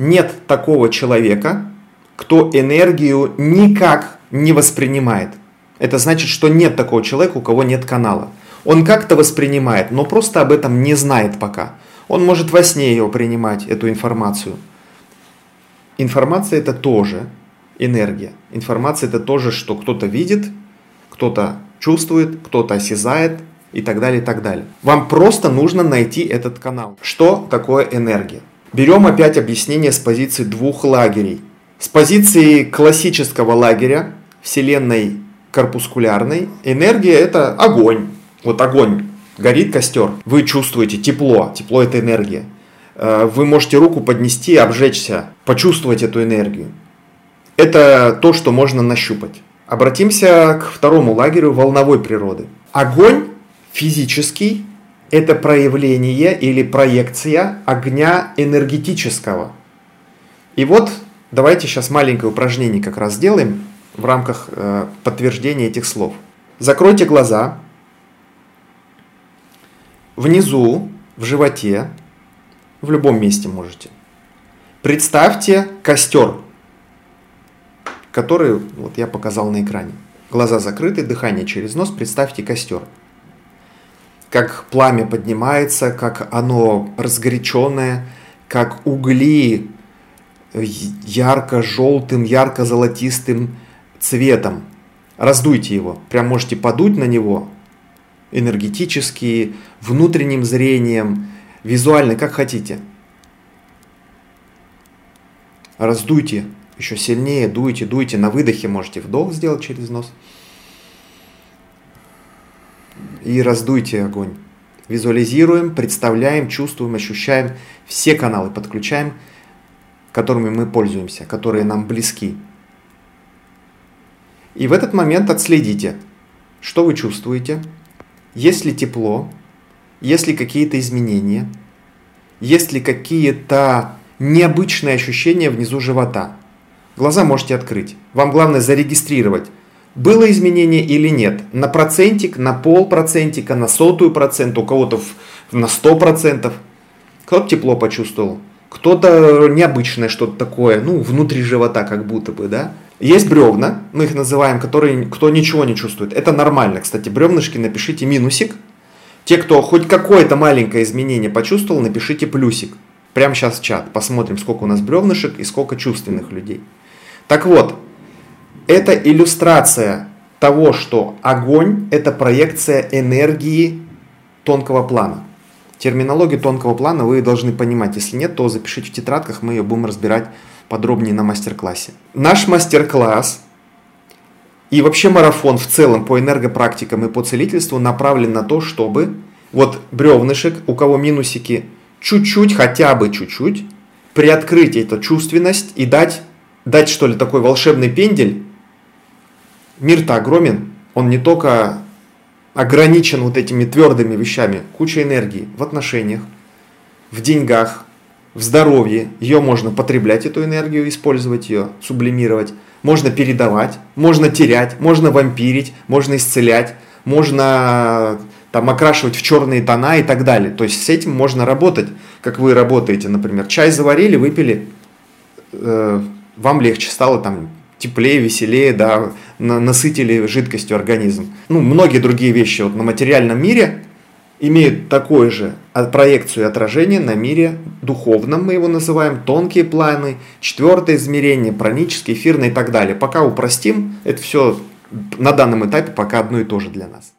Нет такого человека, кто энергию никак не воспринимает. Это значит, что нет такого человека, у кого нет канала. Он как-то воспринимает, но просто об этом не знает пока. Он может во сне ее принимать, эту информацию. Информация это тоже энергия. Информация это тоже, что кто-то видит, кто-то чувствует, кто-то осязает и так далее, и так далее. Вам просто нужно найти этот канал. Что такое энергия? Берем опять объяснение с позиции двух лагерей. С позиции классического лагеря, Вселенной корпускулярной, энергия это огонь. Вот огонь, горит костер, вы чувствуете тепло, тепло это энергия. Э, вы можете руку поднести, обжечься, почувствовать эту энергию. Это то, что можно нащупать. Обратимся к второму лагерю волновой природы. Огонь физический – это проявление или проекция огня энергетического. И вот давайте сейчас маленькое упражнение как раз сделаем в рамках э, подтверждения этих слов. Закройте глаза. Внизу, в животе, в любом месте можете. Представьте костер – который вот я показал на экране. Глаза закрыты, дыхание через нос, представьте костер. Как пламя поднимается, как оно разгоряченное, как угли ярко-желтым, ярко-золотистым цветом. Раздуйте его, прям можете подуть на него энергетически, внутренним зрением, визуально, как хотите. Раздуйте еще сильнее дуйте, дуйте. На выдохе можете вдох сделать через нос. И раздуйте огонь. Визуализируем, представляем, чувствуем, ощущаем. Все каналы подключаем, которыми мы пользуемся, которые нам близки. И в этот момент отследите, что вы чувствуете, есть ли тепло, есть ли какие-то изменения, есть ли какие-то необычные ощущения внизу живота – Глаза можете открыть. Вам главное зарегистрировать, было изменение или нет. На процентик, на полпроцентика, на сотую процент, у кого-то на сто процентов. Кто-то тепло почувствовал, кто-то необычное что-то такое, ну, внутри живота как будто бы, да. Есть бревна, мы их называем, которые, кто ничего не чувствует. Это нормально. Кстати, бревнышки напишите минусик. Те, кто хоть какое-то маленькое изменение почувствовал, напишите плюсик. Прямо сейчас в чат. Посмотрим, сколько у нас бревнышек и сколько чувственных людей. Так вот, это иллюстрация того, что огонь – это проекция энергии тонкого плана. Терминологию тонкого плана вы должны понимать. Если нет, то запишите в тетрадках, мы ее будем разбирать подробнее на мастер-классе. Наш мастер-класс и вообще марафон в целом по энергопрактикам и по целительству направлен на то, чтобы вот бревнышек, у кого минусики, чуть-чуть, хотя бы чуть-чуть, приоткрыть эту чувственность и дать дать, что ли, такой волшебный пендель, мир-то огромен, он не только ограничен вот этими твердыми вещами, куча энергии в отношениях, в деньгах, в здоровье. Ее можно потреблять, эту энергию, использовать ее, сублимировать. Можно передавать, можно терять, можно вампирить, можно исцелять, можно там окрашивать в черные тона и так далее. То есть с этим можно работать, как вы работаете, например. Чай заварили, выпили, э, вам легче стало там теплее, веселее, да, насытили жидкостью организм. Ну, многие другие вещи вот на материальном мире имеют такое же проекцию и отражение на мире духовном, мы его называем, тонкие планы, четвертое измерение, пранические, эфирное и так далее. Пока упростим, это все на данном этапе пока одно и то же для нас.